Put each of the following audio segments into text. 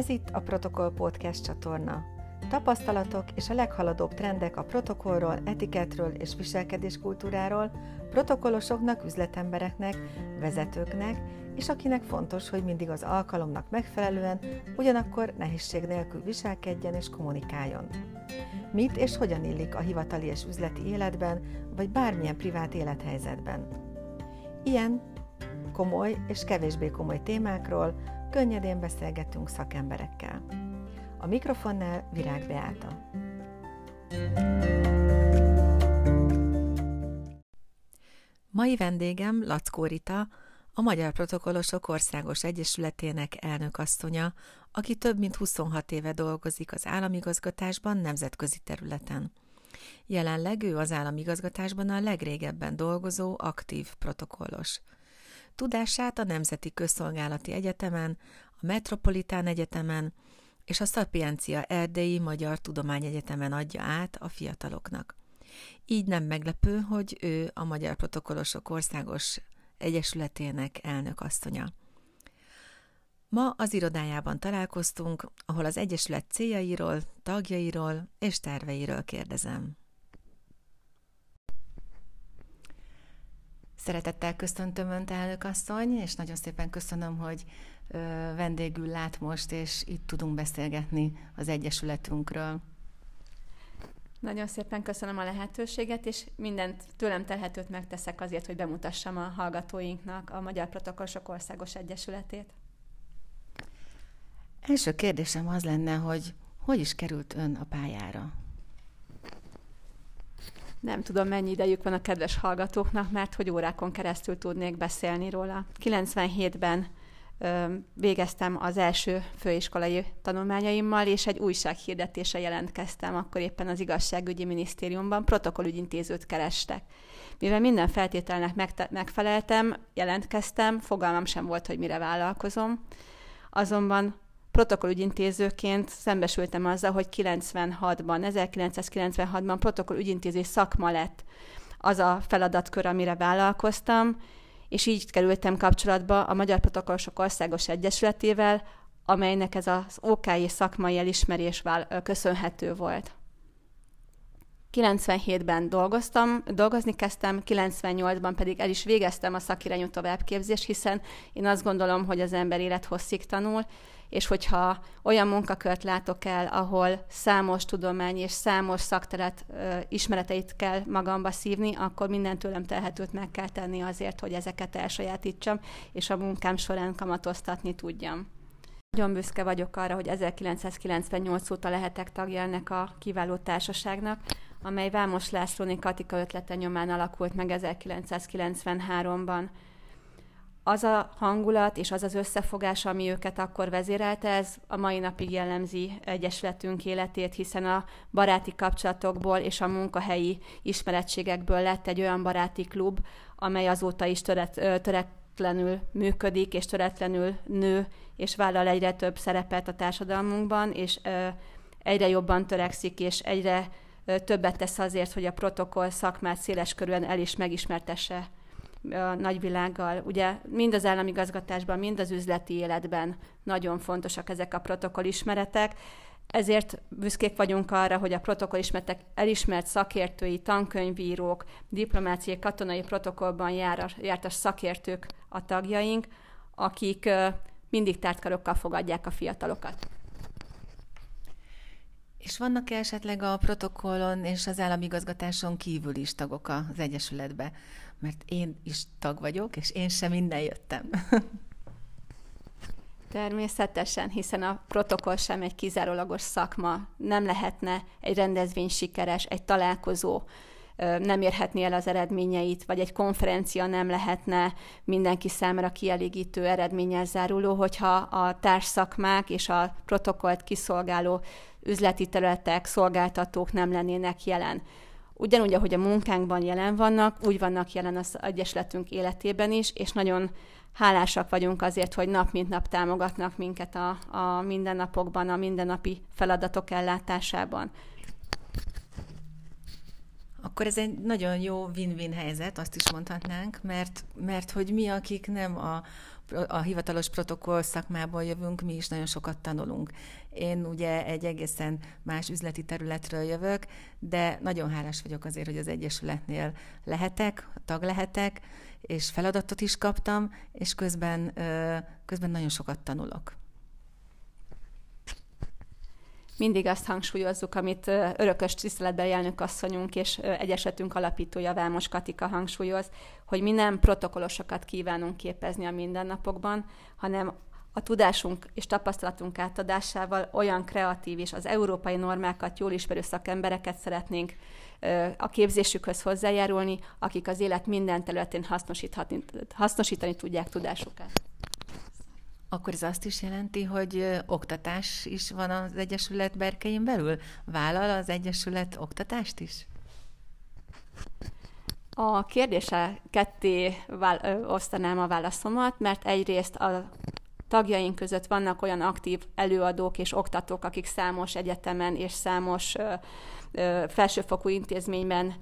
Ez itt a Protokoll Podcast csatorna. Tapasztalatok és a leghaladóbb trendek a protokollról, etiketről és viselkedéskultúráról, protokollosoknak, üzletembereknek, vezetőknek, és akinek fontos, hogy mindig az alkalomnak megfelelően, ugyanakkor nehézség nélkül viselkedjen és kommunikáljon. Mit és hogyan illik a hivatali és üzleti életben, vagy bármilyen privát élethelyzetben. Ilyen komoly és kevésbé komoly témákról könnyedén beszélgetünk szakemberekkel. A mikrofonnál Virág Beáta. Mai vendégem Lackó Rita, a Magyar Protokollosok Országos Egyesületének elnökasszonya, aki több mint 26 éve dolgozik az államigazgatásban nemzetközi területen. Jelenleg ő az államigazgatásban a legrégebben dolgozó aktív protokollos. Tudását a Nemzeti Közszolgálati Egyetemen, a Metropolitán Egyetemen és a Szapiencia Erdélyi Magyar Tudományegyetemen adja át a fiataloknak. Így nem meglepő, hogy ő a Magyar Protokollosok Országos Egyesületének elnökasszonya. Ma az irodájában találkoztunk, ahol az Egyesület céljairól, tagjairól és terveiről kérdezem. Szeretettel köszöntöm Önt, elnök asszony, és nagyon szépen köszönöm, hogy vendégül lát most, és itt tudunk beszélgetni az Egyesületünkről. Nagyon szépen köszönöm a lehetőséget, és mindent tőlem telhetőt megteszek azért, hogy bemutassam a hallgatóinknak a Magyar Protokollosok Országos Egyesületét. Első kérdésem az lenne, hogy hogy is került ön a pályára? Nem tudom, mennyi idejük van a kedves hallgatóknak, mert hogy órákon keresztül tudnék beszélni róla. 97-ben végeztem az első főiskolai tanulmányaimmal, és egy újsághirdetése jelentkeztem, akkor éppen az igazságügyi minisztériumban protokollügyintézőt kerestek. Mivel minden feltételnek megfeleltem, jelentkeztem, fogalmam sem volt, hogy mire vállalkozom. Azonban protokollügyintézőként szembesültem azzal, hogy 96-ban, 1996-ban protokollügyintéző szakma lett az a feladatkör, amire vállalkoztam, és így kerültem kapcsolatba a Magyar Protokollosok Országos Egyesületével, amelynek ez az OK szakmai elismerés köszönhető volt. 97-ben dolgoztam, dolgozni kezdtem, 98-ban pedig el is végeztem a szakirányú továbbképzést, hiszen én azt gondolom, hogy az ember élet hosszig tanul, és hogyha olyan munkakört látok el, ahol számos tudomány és számos szakteret ö, ismereteit kell magamba szívni, akkor minden tőlem telhetőt meg kell tenni azért, hogy ezeket elsajátítsam, és a munkám során kamatoztatni tudjam. Nagyon büszke vagyok arra, hogy 1998 óta lehetek tagja ennek a kiváló társaságnak, amely Vámos Lászlóni Katika ötlete nyomán alakult meg 1993-ban az a hangulat és az az összefogás, ami őket akkor vezérelte, ez a mai napig jellemzi egyesületünk életét, hiszen a baráti kapcsolatokból és a munkahelyi ismerettségekből lett egy olyan baráti klub, amely azóta is töret, töretlenül működik, és töretlenül nő, és vállal egyre több szerepet a társadalmunkban, és egyre jobban törekszik, és egyre többet tesz azért, hogy a protokoll szakmát széles körülön el is megismertesse a nagyvilággal. Ugye mind az államigazgatásban, mind az üzleti életben nagyon fontosak ezek a protokollismeretek, ezért büszkék vagyunk arra, hogy a protokollismeretek elismert szakértői, tankönyvírók, diplomáciai, katonai protokollban jár, jártas szakértők a tagjaink, akik mindig tártkarokkal fogadják a fiatalokat. És vannak-e esetleg a protokollon és az államigazgatáson kívül is tagok az Egyesületbe? Mert én is tag vagyok, és én sem minden jöttem. Természetesen, hiszen a protokoll sem egy kizárólagos szakma. Nem lehetne egy rendezvény sikeres, egy találkozó nem érhetné el az eredményeit, vagy egy konferencia nem lehetne mindenki számára kielégítő eredménnyel záruló, hogyha a társszakmák és a protokollt kiszolgáló üzleti területek, szolgáltatók nem lennének jelen. Ugyanúgy, ahogy a munkánkban jelen vannak, úgy vannak jelen az Egyesületünk életében is, és nagyon hálásak vagyunk azért, hogy nap mint nap támogatnak minket a, a mindennapokban, a mindennapi feladatok ellátásában. Akkor ez egy nagyon jó win-win helyzet, azt is mondhatnánk, mert, mert hogy mi, akik nem a, a hivatalos protokoll szakmából jövünk, mi is nagyon sokat tanulunk. Én ugye egy egészen más üzleti területről jövök, de nagyon hálás vagyok azért, hogy az Egyesületnél lehetek, tag lehetek, és feladatot is kaptam, és közben, közben nagyon sokat tanulok. Mindig azt hangsúlyozzuk, amit örökös tiszteletbeli elnökasszonyunk és egyesetünk alapítója Vámos Katika hangsúlyoz, hogy mi nem protokollosokat kívánunk képezni a mindennapokban, hanem a tudásunk és tapasztalatunk átadásával olyan kreatív és az európai normákat jól ismerő szakembereket szeretnénk a képzésükhöz hozzájárulni, akik az élet minden területén hasznosítani, hasznosítani tudják tudásukat. Akkor ez azt is jelenti, hogy oktatás is van az Egyesület berkein belül? Vállal az Egyesület oktatást is? A kérdése ketté vál, ö, osztanám a válaszomat, mert egyrészt a tagjaink között vannak olyan aktív előadók és oktatók, akik számos egyetemen és számos ö, ö, felsőfokú intézményben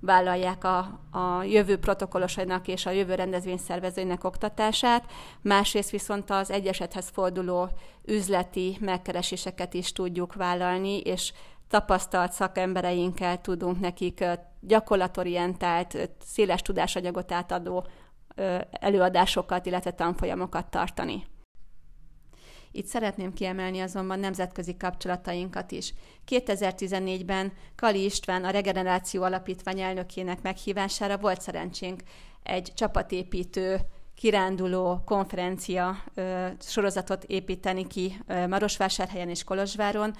vállalják a, a jövő protokollosainak és a jövő rendezvényszervezőinek oktatását, másrészt viszont az egyesethez forduló üzleti megkereséseket is tudjuk vállalni, és tapasztalt szakembereinkkel tudunk nekik gyakorlatorientált, széles tudásanyagot átadó előadásokat, illetve tanfolyamokat tartani. Itt szeretném kiemelni azonban nemzetközi kapcsolatainkat is. 2014-ben Kali István, a Regeneráció Alapítvány elnökének meghívására volt szerencsénk egy csapatépítő kiránduló konferencia ö, sorozatot építeni ki ö, Marosvásárhelyen és Kolozsváron.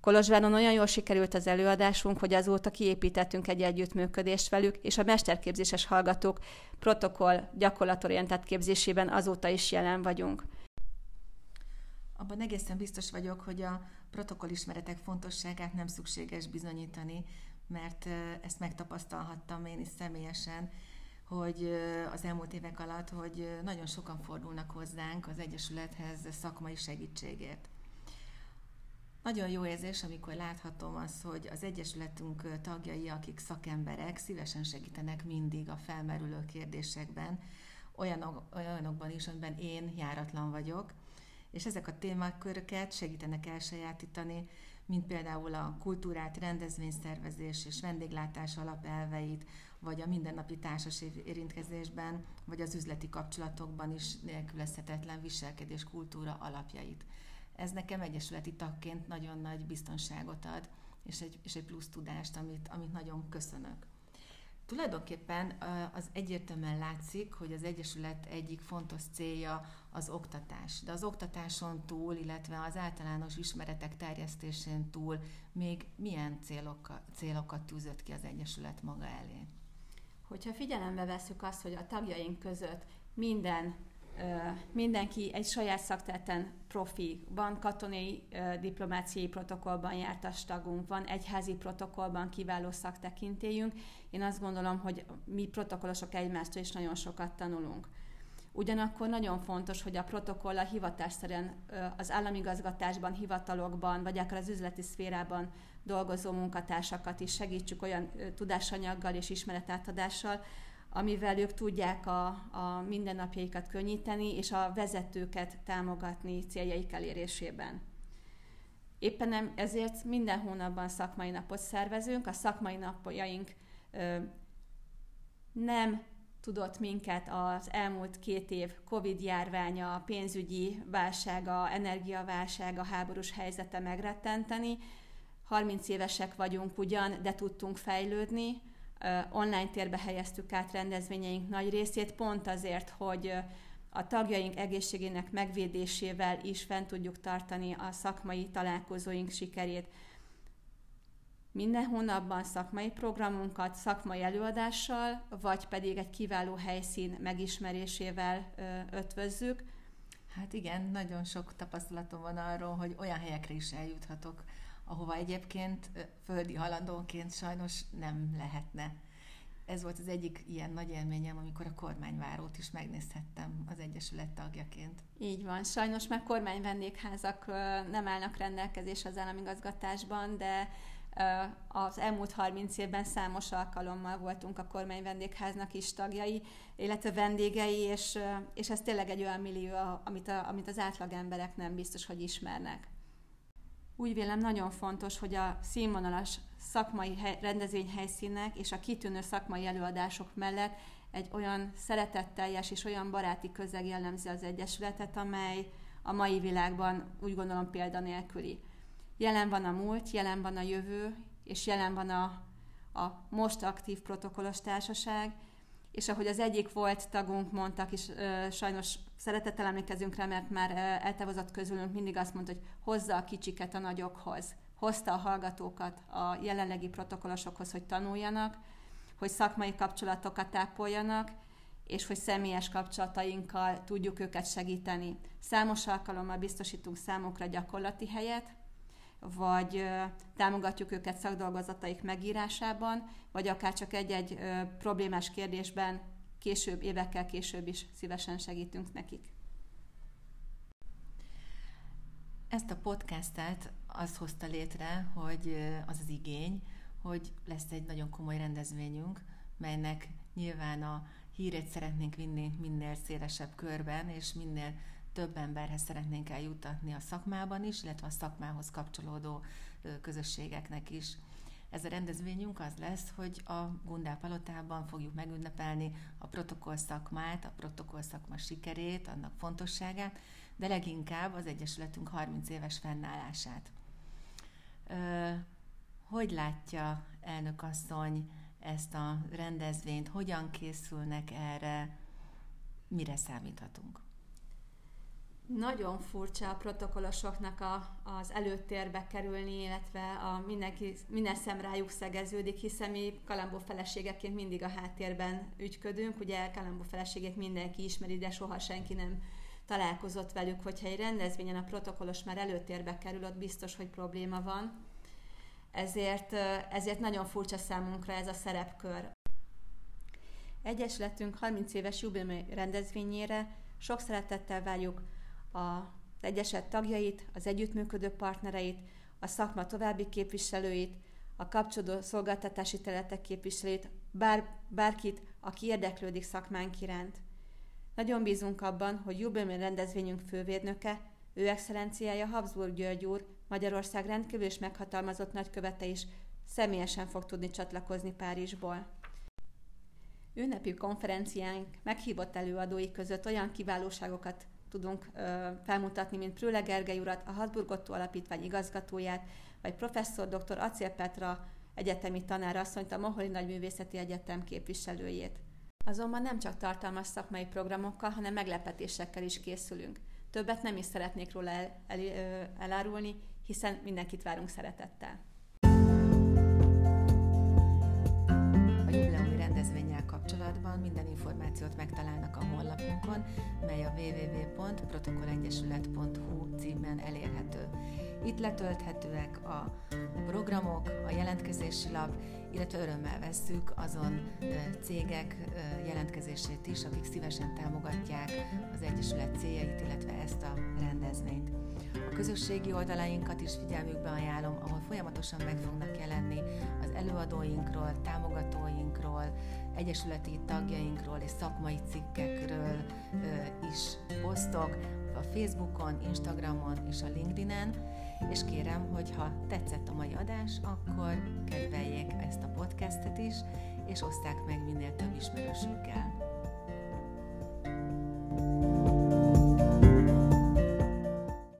Kolozsváron olyan jól sikerült az előadásunk, hogy azóta kiépítettünk egy együttműködést velük, és a mesterképzéses hallgatók protokoll gyakorlatorientált képzésében azóta is jelen vagyunk. Abban egészen biztos vagyok, hogy a protokollismeretek fontosságát nem szükséges bizonyítani, mert ezt megtapasztalhattam én is személyesen, hogy az elmúlt évek alatt, hogy nagyon sokan fordulnak hozzánk az Egyesülethez szakmai segítségért. Nagyon jó érzés, amikor láthatom azt, hogy az Egyesületünk tagjai, akik szakemberek, szívesen segítenek mindig a felmerülő kérdésekben, olyanok, olyanokban is, amiben én járatlan vagyok, és ezek a témaköröket segítenek elsajátítani, mint például a kultúrát, rendezvényszervezés és vendéglátás alapelveit, vagy a mindennapi társas érintkezésben, vagy az üzleti kapcsolatokban is nélkülözhetetlen viselkedés kultúra alapjait. Ez nekem egyesületi tagként nagyon nagy biztonságot ad, és egy, és egy plusz tudást, amit, amit nagyon köszönök. Tulajdonképpen az egyértelműen látszik, hogy az Egyesület egyik fontos célja az oktatás. De az oktatáson túl, illetve az általános ismeretek terjesztésén túl még milyen célokat, célokat tűzött ki az Egyesület maga elé? Hogyha figyelembe veszük azt, hogy a tagjaink között minden mindenki egy saját szakterten profi, van katonai diplomáciai protokollban jártas tagunk, van egyházi protokollban kiváló szaktekintélyünk. Én azt gondolom, hogy mi protokollosok egymástól is nagyon sokat tanulunk. Ugyanakkor nagyon fontos, hogy a protokoll a hivatásszerűen az államigazgatásban, hivatalokban, vagy akár az üzleti szférában dolgozó munkatársakat is segítsük olyan tudásanyaggal és ismeretátadással, amivel ők tudják a, a mindennapjaikat könnyíteni, és a vezetőket támogatni céljaik elérésében. Éppen ezért minden hónapban szakmai napot szervezünk. A szakmai napjaink ö, nem tudott minket az elmúlt két év Covid járványa, pénzügyi válsága, energiaválsága, háborús helyzete megrettenteni. 30 évesek vagyunk ugyan, de tudtunk fejlődni, online térbe helyeztük át rendezvényeink nagy részét, pont azért, hogy a tagjaink egészségének megvédésével is fent tudjuk tartani a szakmai találkozóink sikerét. Minden hónapban szakmai programunkat szakmai előadással, vagy pedig egy kiváló helyszín megismerésével ötvözzük. Hát igen, nagyon sok tapasztalatom van arról, hogy olyan helyekre is eljuthatok, ahova egyébként földi halandónként sajnos nem lehetne. Ez volt az egyik ilyen nagy élményem, amikor a kormányvárót is megnézhettem az Egyesület tagjaként. Így van. Sajnos már kormányvendégházak nem állnak rendelkezés az államigazgatásban, de Az elmúlt 30 évben számos alkalommal voltunk a kormány vendégháznak is tagjai, illetve vendégei, és, és ez tényleg egy olyan millió, amit, a, amit az átlag emberek nem biztos, hogy ismernek. Úgy vélem nagyon fontos, hogy a színvonalas szakmai rendezvényhelyszínek és a kitűnő szakmai előadások mellett egy olyan szeretetteljes és olyan baráti közeg jellemzi az Egyesületet, amely a mai világban úgy gondolom példanélküli. Jelen van a múlt, jelen van a jövő, és jelen van a, a most aktív protokollos társaság, és ahogy az egyik volt tagunk mondtak, és ö, sajnos szeretettel emlékezünk rá, mert már ö, eltávozott közülünk mindig azt mondta, hogy hozza a kicsiket a nagyokhoz. Hozta a hallgatókat a jelenlegi protokollosokhoz, hogy tanuljanak, hogy szakmai kapcsolatokat tápoljanak, és hogy személyes kapcsolatainkkal tudjuk őket segíteni. Számos alkalommal biztosítunk számukra gyakorlati helyet, vagy támogatjuk őket szakdolgozataik megírásában, vagy akár csak egy-egy problémás kérdésben később, évekkel később is szívesen segítünk nekik. Ezt a podcastet az hozta létre, hogy az az igény, hogy lesz egy nagyon komoly rendezvényünk, melynek nyilván a hírét szeretnénk vinni minél szélesebb körben, és minél több emberhez szeretnénk eljutatni a szakmában is, illetve a szakmához kapcsolódó közösségeknek is. Ez a rendezvényünk az lesz, hogy a Gundál Palotában fogjuk megünnepelni a protokoll szakmát, a protokoll szakma sikerét, annak fontosságát, de leginkább az Egyesületünk 30 éves fennállását. Hogy látja elnök asszony ezt a rendezvényt, hogyan készülnek erre, mire számíthatunk? Nagyon furcsa a protokollosoknak a, az előtérbe kerülni, illetve a mindenki, minden szem rájuk szegeződik, hiszen mi Kalambó feleségeként mindig a háttérben ügyködünk. Ugye Kalambó feleségét mindenki ismeri, de soha senki nem találkozott velük, hogyha egy rendezvényen a protokollos már előtérbe kerül, ott biztos, hogy probléma van. Ezért, ezért nagyon furcsa számunkra ez a szerepkör. Egyesületünk 30 éves jubileumi rendezvényére sok szeretettel várjuk az Egyeset tagjait, az együttműködő partnereit, a szakma további képviselőit, a kapcsolódó szolgáltatási területek képviselőit, bár, bárkit, aki érdeklődik szakmánk iránt. Nagyon bízunk abban, hogy jubileumi rendezvényünk fővédnöke, ő excellenciája Habsburg György úr, Magyarország rendkívül és meghatalmazott nagykövete is személyesen fog tudni csatlakozni Párizsból. Ünnepi konferenciánk meghívott előadói között olyan kiválóságokat tudunk felmutatni, mint Prüle Gergely urat, a Habsburg Alapítvány igazgatóját, vagy professzor dr. Acél Petra egyetemi tanár asszonyt, a Moholi Nagyművészeti Egyetem képviselőjét. Azonban nem csak tartalmas szakmai programokkal, hanem meglepetésekkel is készülünk. Többet nem is szeretnék róla el, el, elárulni, hiszen mindenkit várunk szeretettel. Kapcsolatban minden információt megtalálnak a honlapunkon, mely a www.protokollegyesület.hu címen elérhető. Itt letölthetőek a programok, a jelentkezési lap, illetve örömmel vesszük azon cégek jelentkezését is, akik szívesen támogatják az Egyesület céljait, illetve ezt a rendezvényt. A közösségi oldalainkat is figyelmükbe ajánlom, ahol folyamatosan meg fognak jelenni az előadóinkról, támogatóinkról, egyesületi tagjainkról és szakmai cikkekről is posztok a Facebookon, Instagramon és a LinkedInen, és kérem, hogy ha tetszett a mai adás, akkor kedveljék ezt a podcastet is, és oszták meg minél több ismerősükkel. thank you